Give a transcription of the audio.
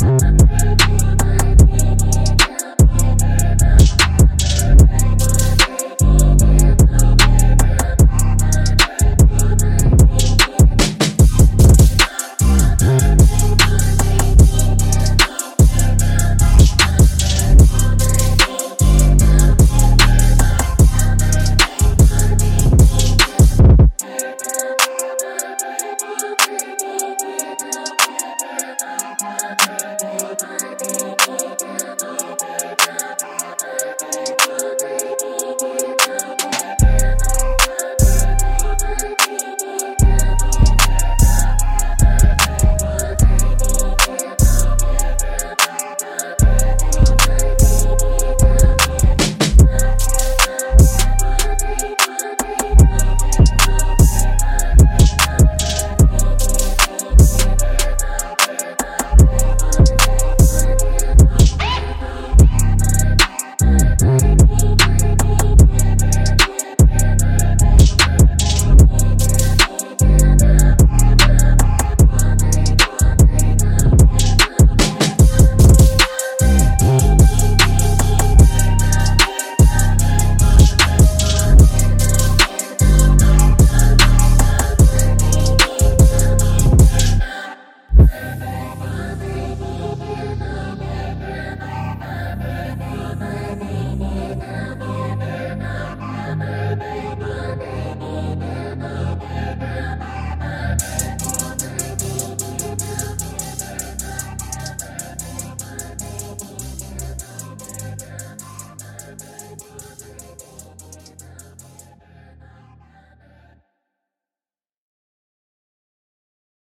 Mm-hmm.